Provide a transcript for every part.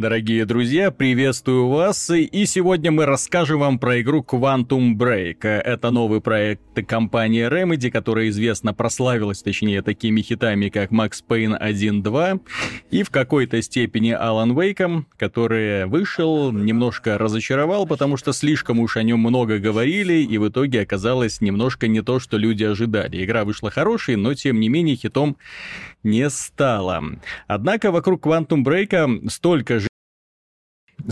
Дорогие друзья, приветствую вас, и сегодня мы расскажем вам про игру Quantum Break. Это новый проект компании Remedy, которая известно прославилась, точнее, такими хитами, как Max Payne 1.2 и в какой-то степени Alan Wake, который вышел, немножко разочаровал, потому что слишком уж о нем много говорили, и в итоге оказалось немножко не то, что люди ожидали. Игра вышла хорошей, но тем не менее хитом не стала. Однако вокруг Quantum Break столько же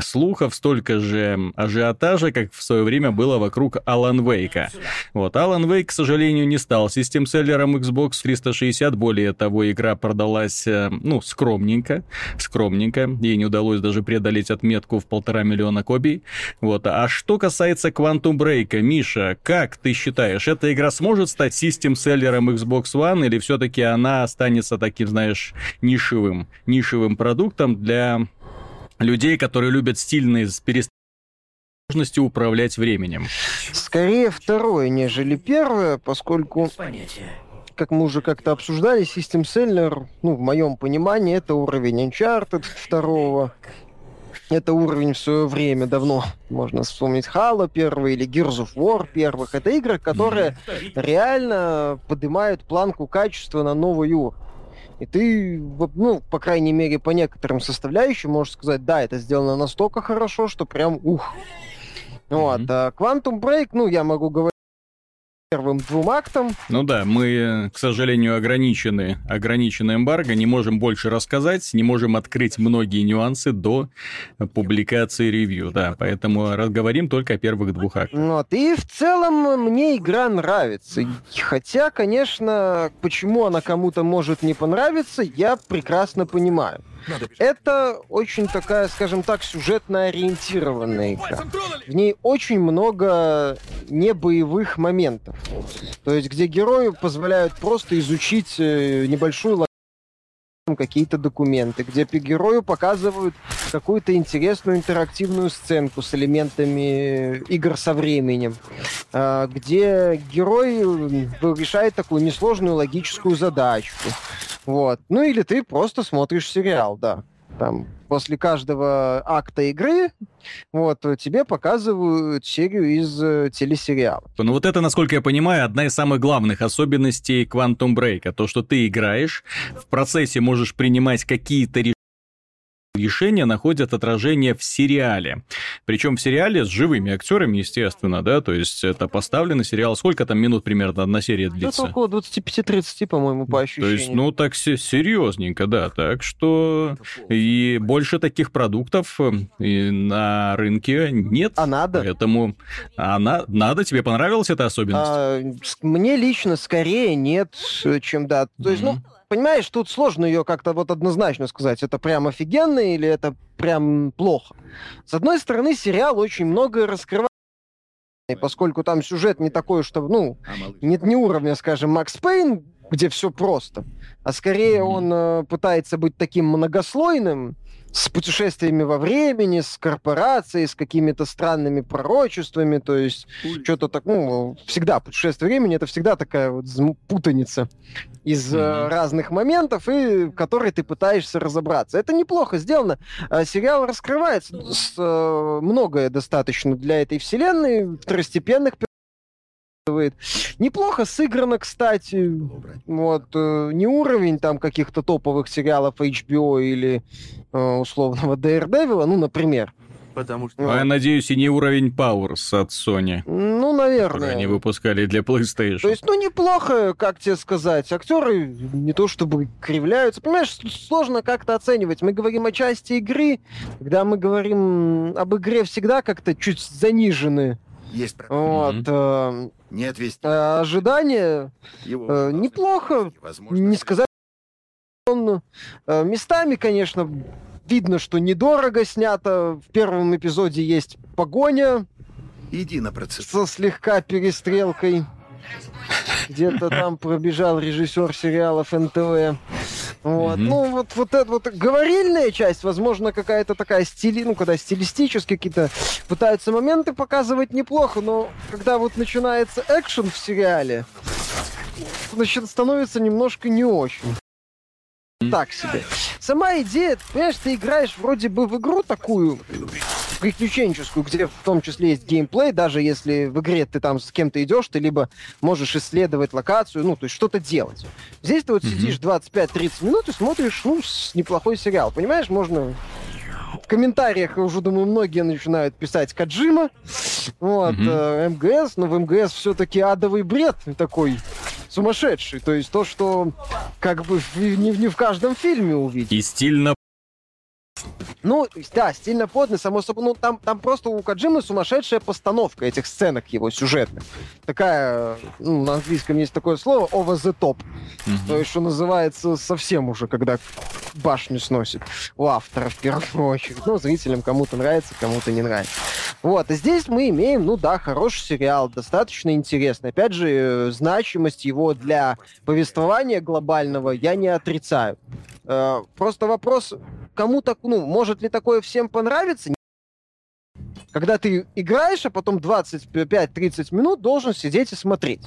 слухов, столько же ажиотажа, как в свое время было вокруг Алан Вейка. Вот, Алан Вейк, к сожалению, не стал систем-селлером Xbox 360, более того, игра продалась, э, ну, скромненько, скромненько, ей не удалось даже преодолеть отметку в полтора миллиона копий. Вот, а что касается Quantum Break, Миша, как ты считаешь, эта игра сможет стать систем-селлером Xbox One, или все-таки она останется таким, знаешь, нишевым, нишевым продуктом для людей, которые любят стильные с возможностью управлять временем. Скорее второе, нежели первое, поскольку, как мы уже как-то обсуждали, System Seller, ну, в моем понимании, это уровень Uncharted второго, это уровень в свое время давно, можно вспомнить Halo первый или Gears of War первых. Это игры, которые реально поднимают планку качества на новый уровень. И ты, ну, по крайней мере, по некоторым составляющим можешь сказать, да, это сделано настолько хорошо, что прям ух. Mm-hmm. Вот. А Quantum Break, ну, я могу говорить первым двум актам. Ну да, мы, к сожалению, ограничены, ограничены эмбарго, не можем больше рассказать, не можем открыть многие нюансы до публикации ревью, да, поэтому разговорим только о первых двух актах. Вот, и в целом мне игра нравится, хотя, конечно, почему она кому-то может не понравиться, я прекрасно понимаю. Это очень такая, скажем так, сюжетно ориентированная игра. В ней очень много небоевых моментов. То есть, где герою позволяют просто изучить э, небольшую какие-то документы, где герою показывают какую-то интересную интерактивную сценку с элементами игр со временем, а, где герой решает такую несложную логическую задачку. Вот. Ну или ты просто смотришь сериал, да. Там после каждого акта игры вот, тебе показывают серию из э, телесериала. Ну вот это, насколько я понимаю, одна из самых главных особенностей Quantum Break. То, что ты играешь, в процессе можешь принимать какие-то решения, решения находят отражение в сериале. Причем в сериале с живыми актерами, естественно, да, то есть это поставленный сериал. Сколько там минут примерно одна серия длится? Это около 25-30, по-моему, по ощущениям. То есть, ну, так серьезненько, да. Так что и больше таких продуктов э, на рынке нет. А надо? Поэтому а на... надо? Тебе понравилась эта особенность? А, мне лично скорее нет, чем да. То есть, mm-hmm. ну, понимаешь, тут сложно ее как-то вот однозначно сказать, это прям офигенно или это прям плохо. С одной стороны, сериал очень многое раскрывает, поскольку там сюжет не такой, что, ну, нет не уровня, скажем, Макс Пейн, где все просто, а скорее он э, пытается быть таким многослойным, с путешествиями во времени, с корпорацией, с какими-то странными пророчествами, то есть что-то так, ну, всегда путешествие времени это всегда такая вот путаница из mm-hmm. разных моментов, и в которой ты пытаешься разобраться. Это неплохо сделано. А, сериал раскрывается с, э, многое достаточно для этой вселенной, второстепенных Неплохо сыграно, кстати. Вот, э, не уровень там каких-то топовых сериалов HBO или э, условного Daredevil, ну, например. Потому что... А я надеюсь, и не уровень Powers от Sony. Ну, наверное. Они выпускали для PlayStation. То есть, ну, неплохо, как тебе сказать. Актеры не то чтобы кривляются. Понимаешь, сложно как-то оценивать. Мы говорим о части игры. Когда мы говорим об игре, всегда как-то чуть занижены есть Вот, э, Нет вести. Э, ожидания э, неплохо. Не сказать, он э, местами, конечно, видно, что недорого снято. В первом эпизоде есть погоня. Иди на процесс. Со слегка перестрелкой. Где-то там пробежал режиссер сериалов НТВ. Вот. Mm-hmm. Ну, вот, вот эта вот говорильная часть, возможно, какая-то такая стили, ну, когда стилистически какие-то пытаются моменты показывать неплохо, но когда вот начинается экшен в сериале, значит, становится немножко не очень. Так себе. Сама идея, понимаешь, ты играешь вроде бы в игру такую приключенческую, где в том числе есть геймплей, даже если в игре ты там с кем-то идешь, ты либо можешь исследовать локацию, ну, то есть что-то делать. Здесь ты вот mm-hmm. сидишь 25-30 минут и смотришь, ну, неплохой сериал, понимаешь, можно в комментариях, я уже думаю, многие начинают писать Каджима, вот, mm-hmm. э, МГС, но в МГС все-таки адовый бред такой сумасшедший. То есть то, что как бы не, не в каждом фильме увидеть. И стильно ну, да, стильно подно, само собой. Ну, там, там просто у Каджимы сумасшедшая постановка этих сценок его сюжетных. Такая, ну, на английском есть такое слово, over the top. Mm-hmm. То есть, что называется, совсем уже, когда башню сносит у автора в первую очередь. Ну, зрителям кому-то нравится, кому-то не нравится. Вот, и здесь мы имеем, ну да, хороший сериал, достаточно интересный. Опять же, э, значимость его для повествования глобального я не отрицаю. Э, просто вопрос, кому так, ну, может ли такое всем понравиться? Когда ты играешь, а потом 25-30 минут должен сидеть и смотреть.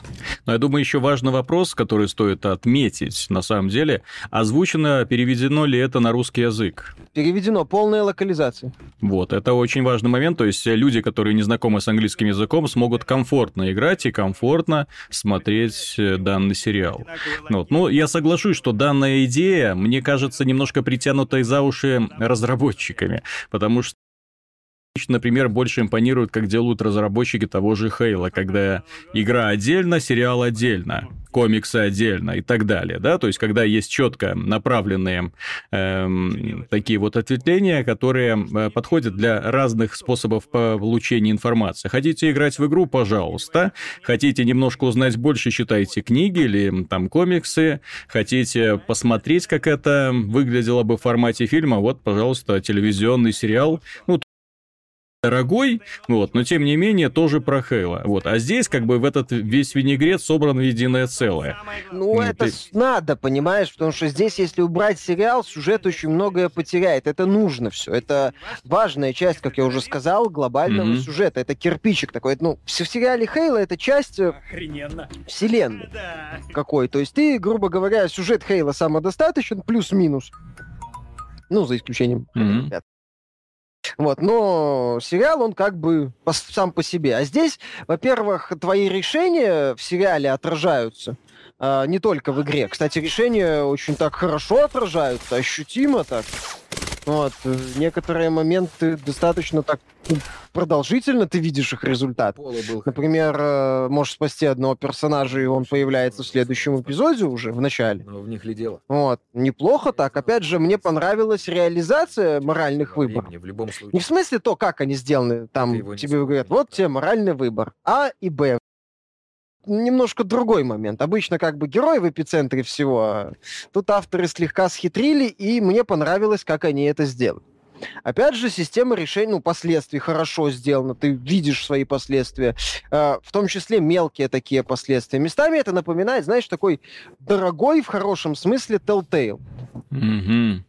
Но я думаю, еще важный вопрос, который стоит отметить, на самом деле, озвучено, переведено ли это на русский язык? Переведено, полная локализация. Вот, это очень важный момент, то есть люди, которые не знакомы с английским языком, смогут комфортно играть и комфортно смотреть э, данный сериал. Вот. Ну, я соглашусь, что данная идея, мне кажется, немножко притянутой за уши разработчиками, потому что Например, больше импонирует, как делают разработчики того же Хейла, когда игра отдельно, сериал отдельно, комиксы отдельно и так далее, да, то есть когда есть четко направленные эм, такие вот ответвления, которые э, подходят для разных способов получения информации. Хотите играть в игру, пожалуйста. Хотите немножко узнать больше, читайте книги или там комиксы. Хотите посмотреть, как это выглядело бы в формате фильма, вот, пожалуйста, телевизионный сериал. Ну, дорогой, вот, но тем не менее тоже про Хейла. Вот, а здесь как бы в этот весь винегрет собран в единое целое. Ну, ну это ты... надо, понимаешь, потому что здесь, если убрать сериал, сюжет очень многое потеряет. Это нужно все. Это важная часть, как я уже сказал, глобального mm-hmm. сюжета. Это кирпичик такой. Ну, в сериале Хейла это часть э, Охрененно. вселенной да. какой. То есть ты, грубо говоря, сюжет Хейла самодостаточен, плюс-минус. Ну, за исключением mm-hmm. Вот, но сериал, он как бы сам по себе. А здесь, во-первых, твои решения в сериале отражаются а, не только в игре. Кстати, решения очень так хорошо отражаются, ощутимо так. Вот. Э, некоторые моменты достаточно так ну, продолжительно ты видишь их результат. Например, э, можешь спасти одного персонажа, и он появляется в следующем эпизоде уже, в начале. Но в них ли дело? Вот. Неплохо так. Опять же, мне понравилась реализация моральных выборов. В любом случае. Не в смысле то, как они сделаны. Там тебе говорят, вот тебе моральный выбор. А и Б немножко другой момент. Обычно как бы герой в эпицентре всего. Тут авторы слегка схитрили, и мне понравилось, как они это сделали. Опять же, система решения, ну, последствий хорошо сделана, ты видишь свои последствия, э, в том числе мелкие такие последствия. Местами это напоминает, знаешь, такой дорогой в хорошем смысле Telltale. Mm-hmm.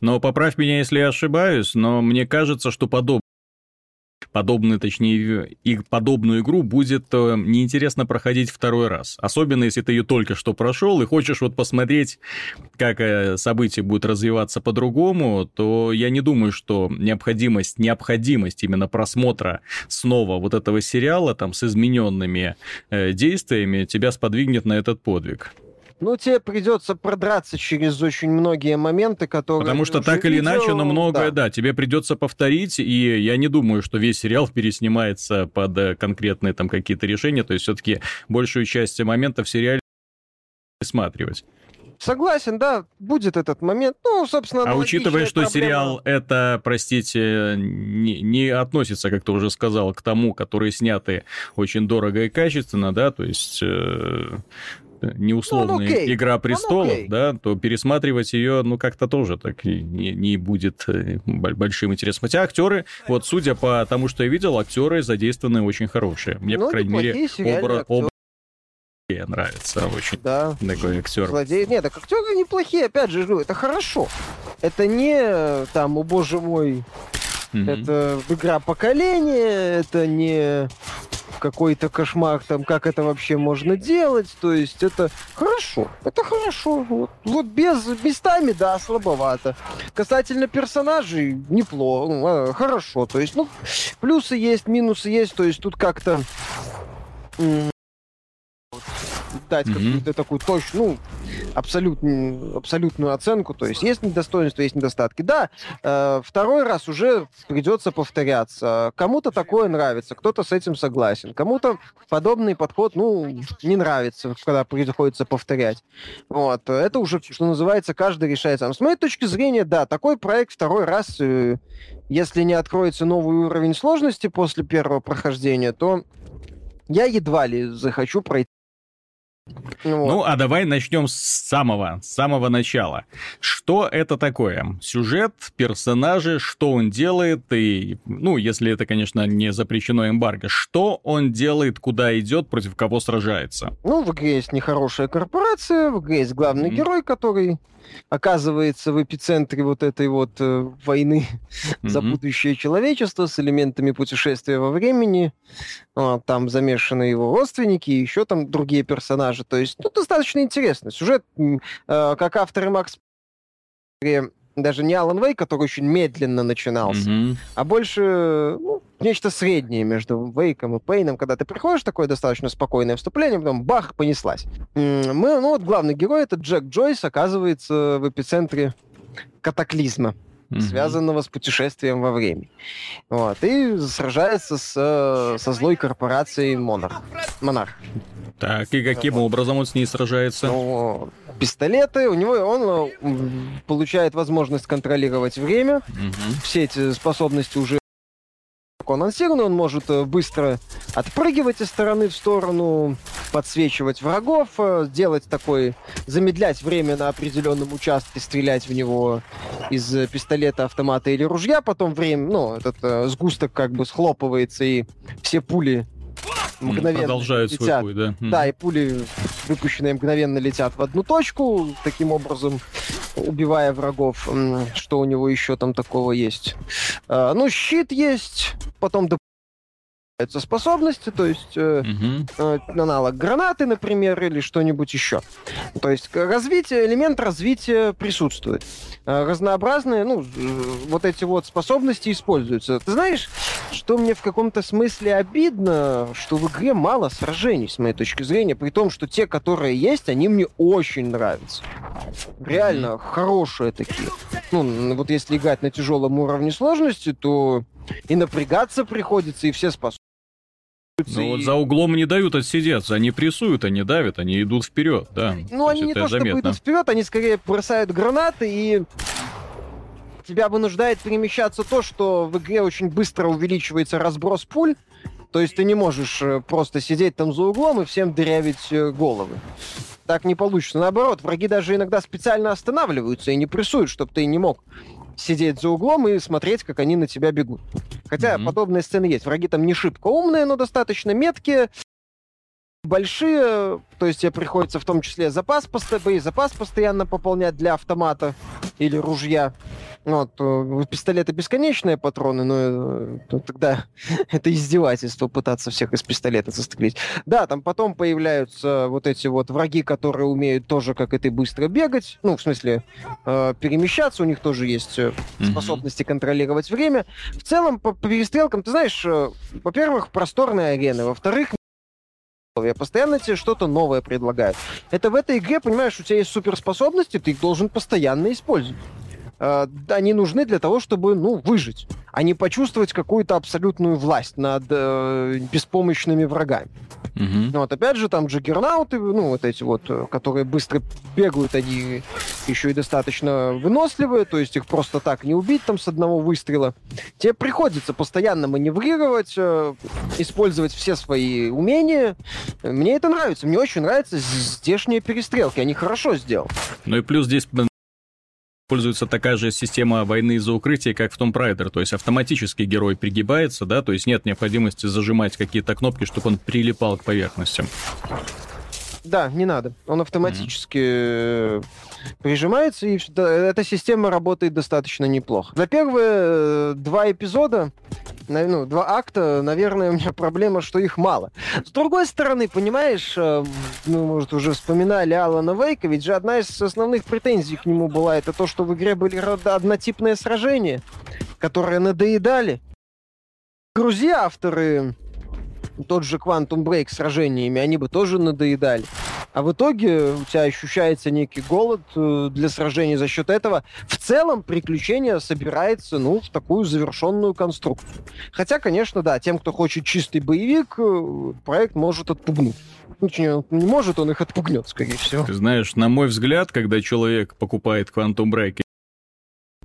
Но поправь меня, если я ошибаюсь, но мне кажется, что подобное подобную, точнее, и подобную игру будет э, неинтересно проходить второй раз. Особенно, если ты ее только что прошел и хочешь вот посмотреть, как э, события будут развиваться по-другому, то я не думаю, что необходимость, необходимость именно просмотра снова вот этого сериала там с измененными э, действиями тебя сподвигнет на этот подвиг. Ну, тебе придется продраться через очень многие моменты, которые... Потому что так или видел, иначе, но многое, да. да, тебе придется повторить, и я не думаю, что весь сериал переснимается под э, конкретные там какие-то решения, то есть все-таки большую часть моментов в сериале пересматривать. Согласен, да, будет этот момент. Ну, собственно, А учитывая, что проблема... сериал это, простите, не, не относится, как ты уже сказал, к тому, которые сняты очень дорого и качественно, да, то есть э, неусловная ну, ну, Игра престолов, ну, да, то пересматривать ее, ну, как-то тоже так не, не будет э, большим интересом. Хотя актеры, вот судя по тому, что я видел, актеры задействованы очень хорошие. Мне, ну, по крайней мере, образ, образ нравится очень. Да. Такой актер. Злодей. Нет, так актеры неплохие, опять же, это хорошо. Это не там, о боже мой, mm-hmm. это игра поколения, это не какой-то кошмар, там, как это вообще можно делать. То есть это хорошо, это хорошо. Вот, вот без местами, да, слабовато. Касательно персонажей, неплохо, ну, а, хорошо. То есть, ну, плюсы есть, минусы есть. То есть тут как-то дать mm-hmm. какую-то такую точную, ну, абсолютную, абсолютную оценку. То есть есть недостоинства, есть недостатки. Да, э, второй раз уже придется повторяться. Кому-то такое нравится, кто-то с этим согласен. Кому-то подобный подход, ну, не нравится, когда приходится повторять. Вот. Это уже, что называется, каждый решает сам. С моей точки зрения, да, такой проект второй раз, э, если не откроется новый уровень сложности после первого прохождения, то я едва ли захочу пройти вот. Ну, а давай начнем с самого, с самого начала. Что это такое? Сюжет, персонажи, что он делает, и, ну, если это, конечно, не запрещено эмбарго, что он делает, куда идет, против кого сражается? Ну, в игре есть нехорошая корпорация, в игре есть главный mm-hmm. герой, который оказывается в эпицентре вот этой вот э, войны mm-hmm. за будущее человечества с элементами путешествия во времени. А, там замешаны его родственники и еще там другие персонажи. То есть, ну, достаточно интересно. Сюжет, э, как авторы Макс даже не Алан Вей, который очень медленно начинался, mm-hmm. а больше ну, нечто среднее между Вейком и Пейном, когда ты приходишь, такое достаточно спокойное вступление, потом бах, понеслась. Мы, ну вот главный герой, это Джек Джойс, оказывается в эпицентре катаклизма mm-hmm. связанного с путешествием во времени. Вот, и сражается с, со злой корпорацией Монарх. Монарх. Так, и каким образом он с ней сражается? Ну, пистолеты, у него он э, получает возможность контролировать время. Угу. Все эти способности уже анонсированы, он может э, быстро отпрыгивать из стороны в сторону, подсвечивать врагов, э, делать такой, замедлять время на определенном участке, стрелять в него из пистолета, автомата или ружья, потом время, ну, этот э, сгусток как бы схлопывается, и все пули мгновенно Продолжают летят. свой путь, да? Да, и пули, выпущенные мгновенно летят в одну точку, таким образом убивая врагов. Что у него еще там такого есть? А, ну, щит есть, потом способности, то есть э, э, аналог гранаты, например, или что-нибудь еще. То есть развитие, элемент развития присутствует. Э, разнообразные, ну, вот эти вот способности используются. Ты знаешь, что мне в каком-то смысле обидно, что в игре мало сражений, с моей точки зрения, при том, что те, которые есть, они мне очень нравятся. Реально mm-hmm. хорошие такие. Ну, вот если играть на тяжелом уровне сложности, то и напрягаться приходится, и все способны ну и... вот за углом не дают отсидеться, они прессуют, они давят, они идут вперед, да. Ну, они не то, заметно. чтобы идут вперед, они скорее бросают гранаты и тебя вынуждает перемещаться то, что в игре очень быстро увеличивается разброс пуль, то есть ты не можешь э, просто сидеть там за углом и всем дырявить э, головы. Так не получится. Наоборот, враги даже иногда специально останавливаются и не прессуют, чтобы ты не мог сидеть за углом и смотреть, как они на тебя бегут. Хотя mm-hmm. подобные сцены есть. Враги там не шибко умные, но достаточно меткие большие, то есть тебе приходится в том числе запас, запас постоянно пополнять для автомата или ружья. Вот, э, пистолеты бесконечные патроны, но э, тогда это издевательство пытаться всех из пистолета застрелить. Да, там потом появляются вот эти вот враги, которые умеют тоже, как и ты, быстро бегать. Ну, в смысле, э, перемещаться. У них тоже есть способности mm-hmm. контролировать время. В целом, по, по перестрелкам, ты знаешь, во-первых, просторная арена. Во-вторых, я постоянно тебе что-то новое предлагаю. Это в этой игре, понимаешь, у тебя есть суперспособности, ты их должен постоянно использовать. Э, они нужны для того, чтобы, ну, выжить, а не почувствовать какую-то абсолютную власть над э, беспомощными врагами. Угу. Вот, опять же, там джиггернауты, ну, вот эти вот, э, которые быстро бегают, они еще и достаточно выносливые, то есть их просто так не убить там с одного выстрела. Тебе приходится постоянно маневрировать, э, использовать все свои умения. Мне это нравится, мне очень нравятся здешние перестрелки, они хорошо сделаны. Ну и плюс здесь используется такая же система войны за укрытие, как в Tomb Raider, то есть автоматически герой пригибается, да, то есть нет необходимости зажимать какие-то кнопки, чтобы он прилипал к поверхности. Да, не надо. Он автоматически mm-hmm. прижимается, и эта система работает достаточно неплохо. За первые э, два эпизода ну, два акта, наверное, у меня проблема, что их мало. С другой стороны, понимаешь, э, ну, может, уже вспоминали Алана Вейка, ведь же одна из основных претензий к нему была это то, что в игре были однотипные сражения, которые надоедали. Друзья, авторы тот же Quantum Break сражениями, они бы тоже надоедали. А в итоге у тебя ощущается некий голод э, для сражений за счет этого. В целом приключение собирается, ну, в такую завершенную конструкцию. Хотя, конечно, да, тем, кто хочет чистый боевик, э, проект может отпугнуть. Ну, не может, он их отпугнет, скорее всего. Ты знаешь, на мой взгляд, когда человек покупает Quantum Break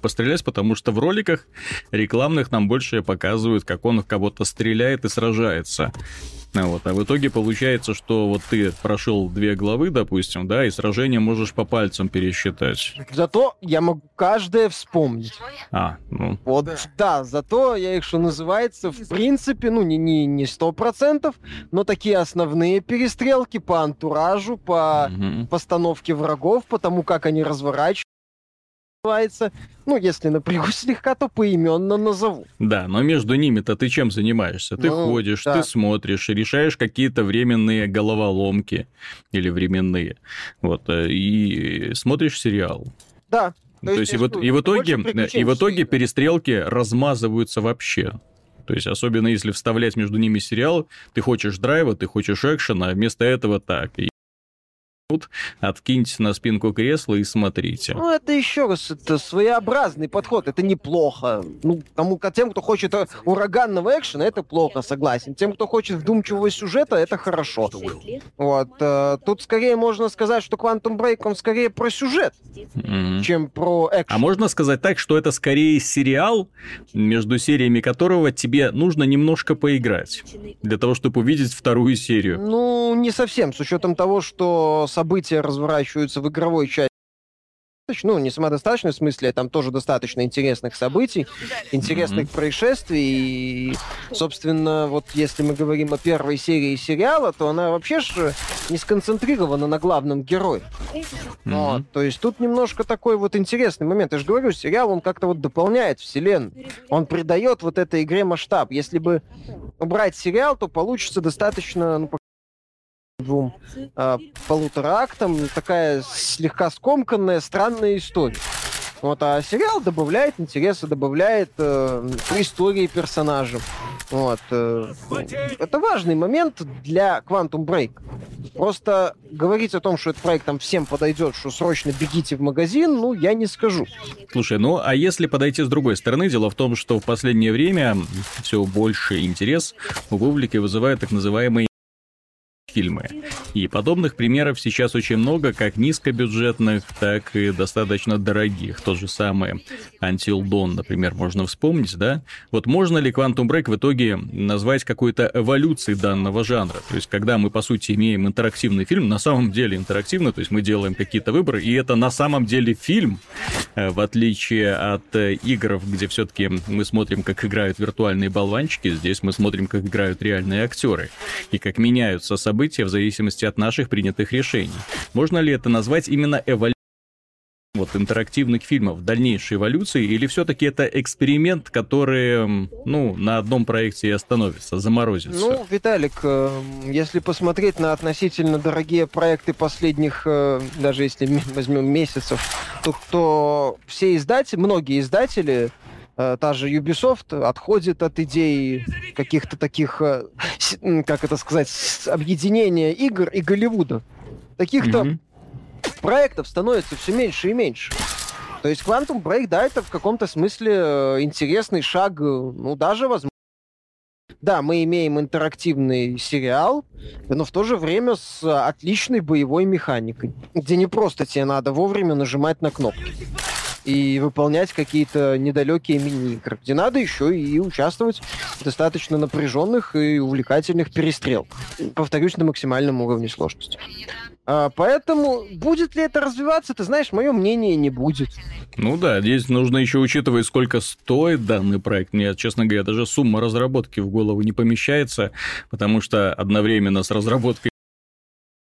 пострелять, потому что в роликах рекламных нам больше показывают, как он в кого-то стреляет и сражается. Вот. А в итоге получается, что вот ты прошел две главы, допустим, да, и сражение можешь по пальцам пересчитать. Зато я могу каждое вспомнить. А, ну. Вот, да, да зато я их, что называется, в принципе, ну, не, не, не сто процентов, но такие основные перестрелки по антуражу, по угу. постановке врагов, по тому, как они разворачиваются, называется. Ну, если напрягу слегка, то поименно назову. Да, но между ними-то ты чем занимаешься? Ты ну, ходишь, да. ты смотришь, решаешь какие-то временные головоломки или временные. Вот, э, и смотришь сериал. Да. То, то есть, и, вот, и, в итоге, и в итоге перестрелки размазываются вообще. То есть, особенно если вставлять между ними сериал, ты хочешь драйва, ты хочешь экшена, а вместо этого так. И минут, откиньтесь на спинку кресла и смотрите. Ну, это еще раз, это своеобразный подход, это неплохо. Ну, тому, тем, кто хочет э, ураганного экшена, это плохо, согласен. Тем, кто хочет вдумчивого сюжета, это хорошо. Вот. Э, тут скорее можно сказать, что Quantum Break, он скорее про сюжет, mm-hmm. чем про экшен. А можно сказать так, что это скорее сериал, между сериями которого тебе нужно немножко поиграть, для того, чтобы увидеть вторую серию? Ну, не совсем, с учетом того, что события разворачиваются в игровой части ну, не самодостаточно в смысле, там тоже достаточно интересных событий, интересных mm-hmm. происшествий. И, собственно, вот если мы говорим о первой серии сериала, то она вообще же не сконцентрирована на главном герое. Mm-hmm. Вот, то есть тут немножко такой вот интересный момент. Я же говорю, сериал, он как-то вот дополняет вселенную. Он придает вот этой игре масштаб. Если бы убрать сериал, то получится достаточно, ну, двум э, полутора актам такая слегка скомканная, странная история. Вот, а сериал добавляет интереса, добавляет э, истории персонажам. Вот, э, это важный момент для Quantum Break. Просто говорить о том, что этот проект там всем подойдет, что срочно бегите в магазин, ну, я не скажу. Слушай, ну, а если подойти с другой стороны, дело в том, что в последнее время все больше интерес у публики вызывает так называемые фильмы. И подобных примеров сейчас очень много, как низкобюджетных, так и достаточно дорогих. Тот же самый Until Dawn, например, можно вспомнить, да? Вот можно ли Quantum Break в итоге назвать какой-то эволюцией данного жанра? То есть, когда мы, по сути, имеем интерактивный фильм, на самом деле интерактивно, то есть мы делаем какие-то выборы, и это на самом деле фильм, э, в отличие от э, игр, где все-таки мы смотрим, как играют виртуальные болванчики, здесь мы смотрим, как играют реальные актеры, и как меняются события события в зависимости от наших принятых решений. Можно ли это назвать именно эволюцией? вот интерактивных фильмов, дальнейшей эволюции, или все-таки это эксперимент, который, ну, на одном проекте и остановится, заморозится? Ну, Виталик, э, если посмотреть на относительно дорогие проекты последних, э, даже если возьмем месяцев, то, то все издатели, многие издатели та же Ubisoft отходит от идей каких-то таких, э, как это сказать, объединения игр и Голливуда. Таких-то mm-hmm. проектов становится все меньше и меньше. То есть Quantum Break, да, это в каком-то смысле э, интересный шаг, ну, даже, возможно, да, мы имеем интерактивный сериал, но в то же время с отличной боевой механикой, где не просто тебе надо вовремя нажимать на кнопки и выполнять какие-то недалекие мини-игры, где надо еще и участвовать в достаточно напряженных и увлекательных перестрелках. Повторюсь, на максимальном уровне сложности. А, поэтому будет ли это развиваться, ты знаешь, мое мнение не будет. Ну да, здесь нужно еще учитывать, сколько стоит данный проект. Мне, честно говоря, даже сумма разработки в голову не помещается, потому что одновременно с разработкой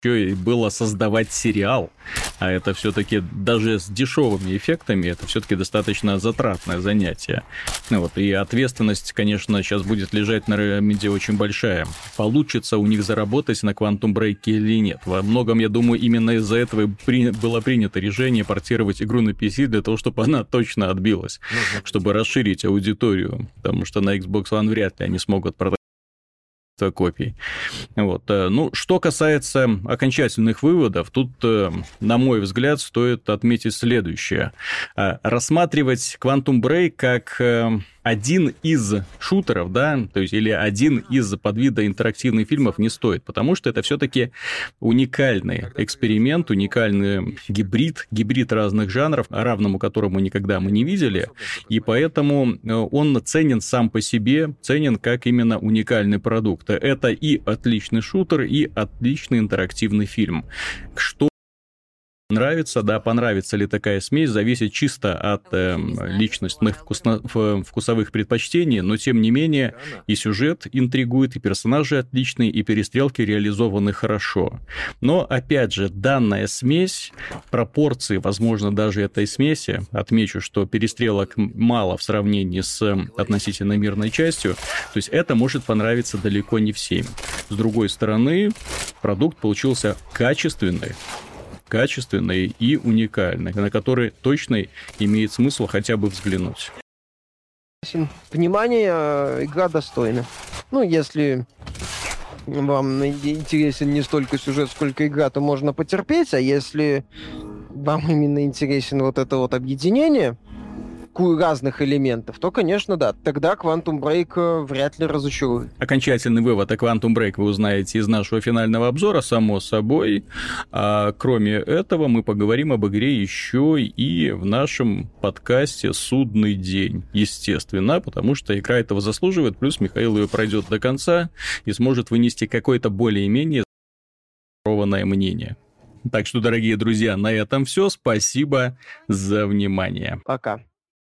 еще и было создавать сериал. А это все-таки даже с дешевыми эффектами, это все-таки достаточно затратное занятие. Ну вот, и ответственность, конечно, сейчас будет лежать на Remedy очень большая. Получится у них заработать на Quantum Break или нет. Во многом, я думаю, именно из-за этого при... было принято решение портировать игру на PC для того, чтобы она точно отбилась, чтобы расширить аудиторию, потому что на Xbox One вряд ли они смогут продать копий. Вот. Э, ну, что касается окончательных выводов, тут, э, на мой взгляд, стоит отметить следующее. Э, рассматривать Quantum Break как один из шутеров, да, то есть или один из подвида интерактивных фильмов не стоит, потому что это все-таки уникальный эксперимент, уникальный гибрид, гибрид разных жанров, равному которому никогда мы не видели, и поэтому э, он ценен сам по себе, ценен как именно уникальный продукт. Это и отличный шутер, и отличный интерактивный фильм. Что Нравится, да, понравится ли такая смесь, зависит чисто от э, личностных вкусно, вкусовых предпочтений, но тем не менее и сюжет интригует, и персонажи отличные, и перестрелки реализованы хорошо. Но, опять же, данная смесь, пропорции, возможно, даже этой смеси, отмечу, что перестрелок мало в сравнении с относительно мирной частью, то есть это может понравиться далеко не всем. С другой стороны, продукт получился качественный, качественный и уникальный, на который точно имеет смысл хотя бы взглянуть. Внимание, э, игра достойна. Ну, если вам интересен не столько сюжет, сколько игра, то можно потерпеть, а если вам именно интересен вот это вот объединение, разных элементов, то, конечно, да, тогда Quantum Break э, вряд ли разочарует. Окончательный вывод о Quantum Break вы узнаете из нашего финального обзора, само собой. А кроме этого, мы поговорим об игре еще и в нашем подкасте «Судный день», естественно, потому что игра этого заслуживает, плюс Михаил ее пройдет до конца и сможет вынести какое-то более-менее мнение. Так что, дорогие друзья, на этом все. Спасибо за внимание. Пока.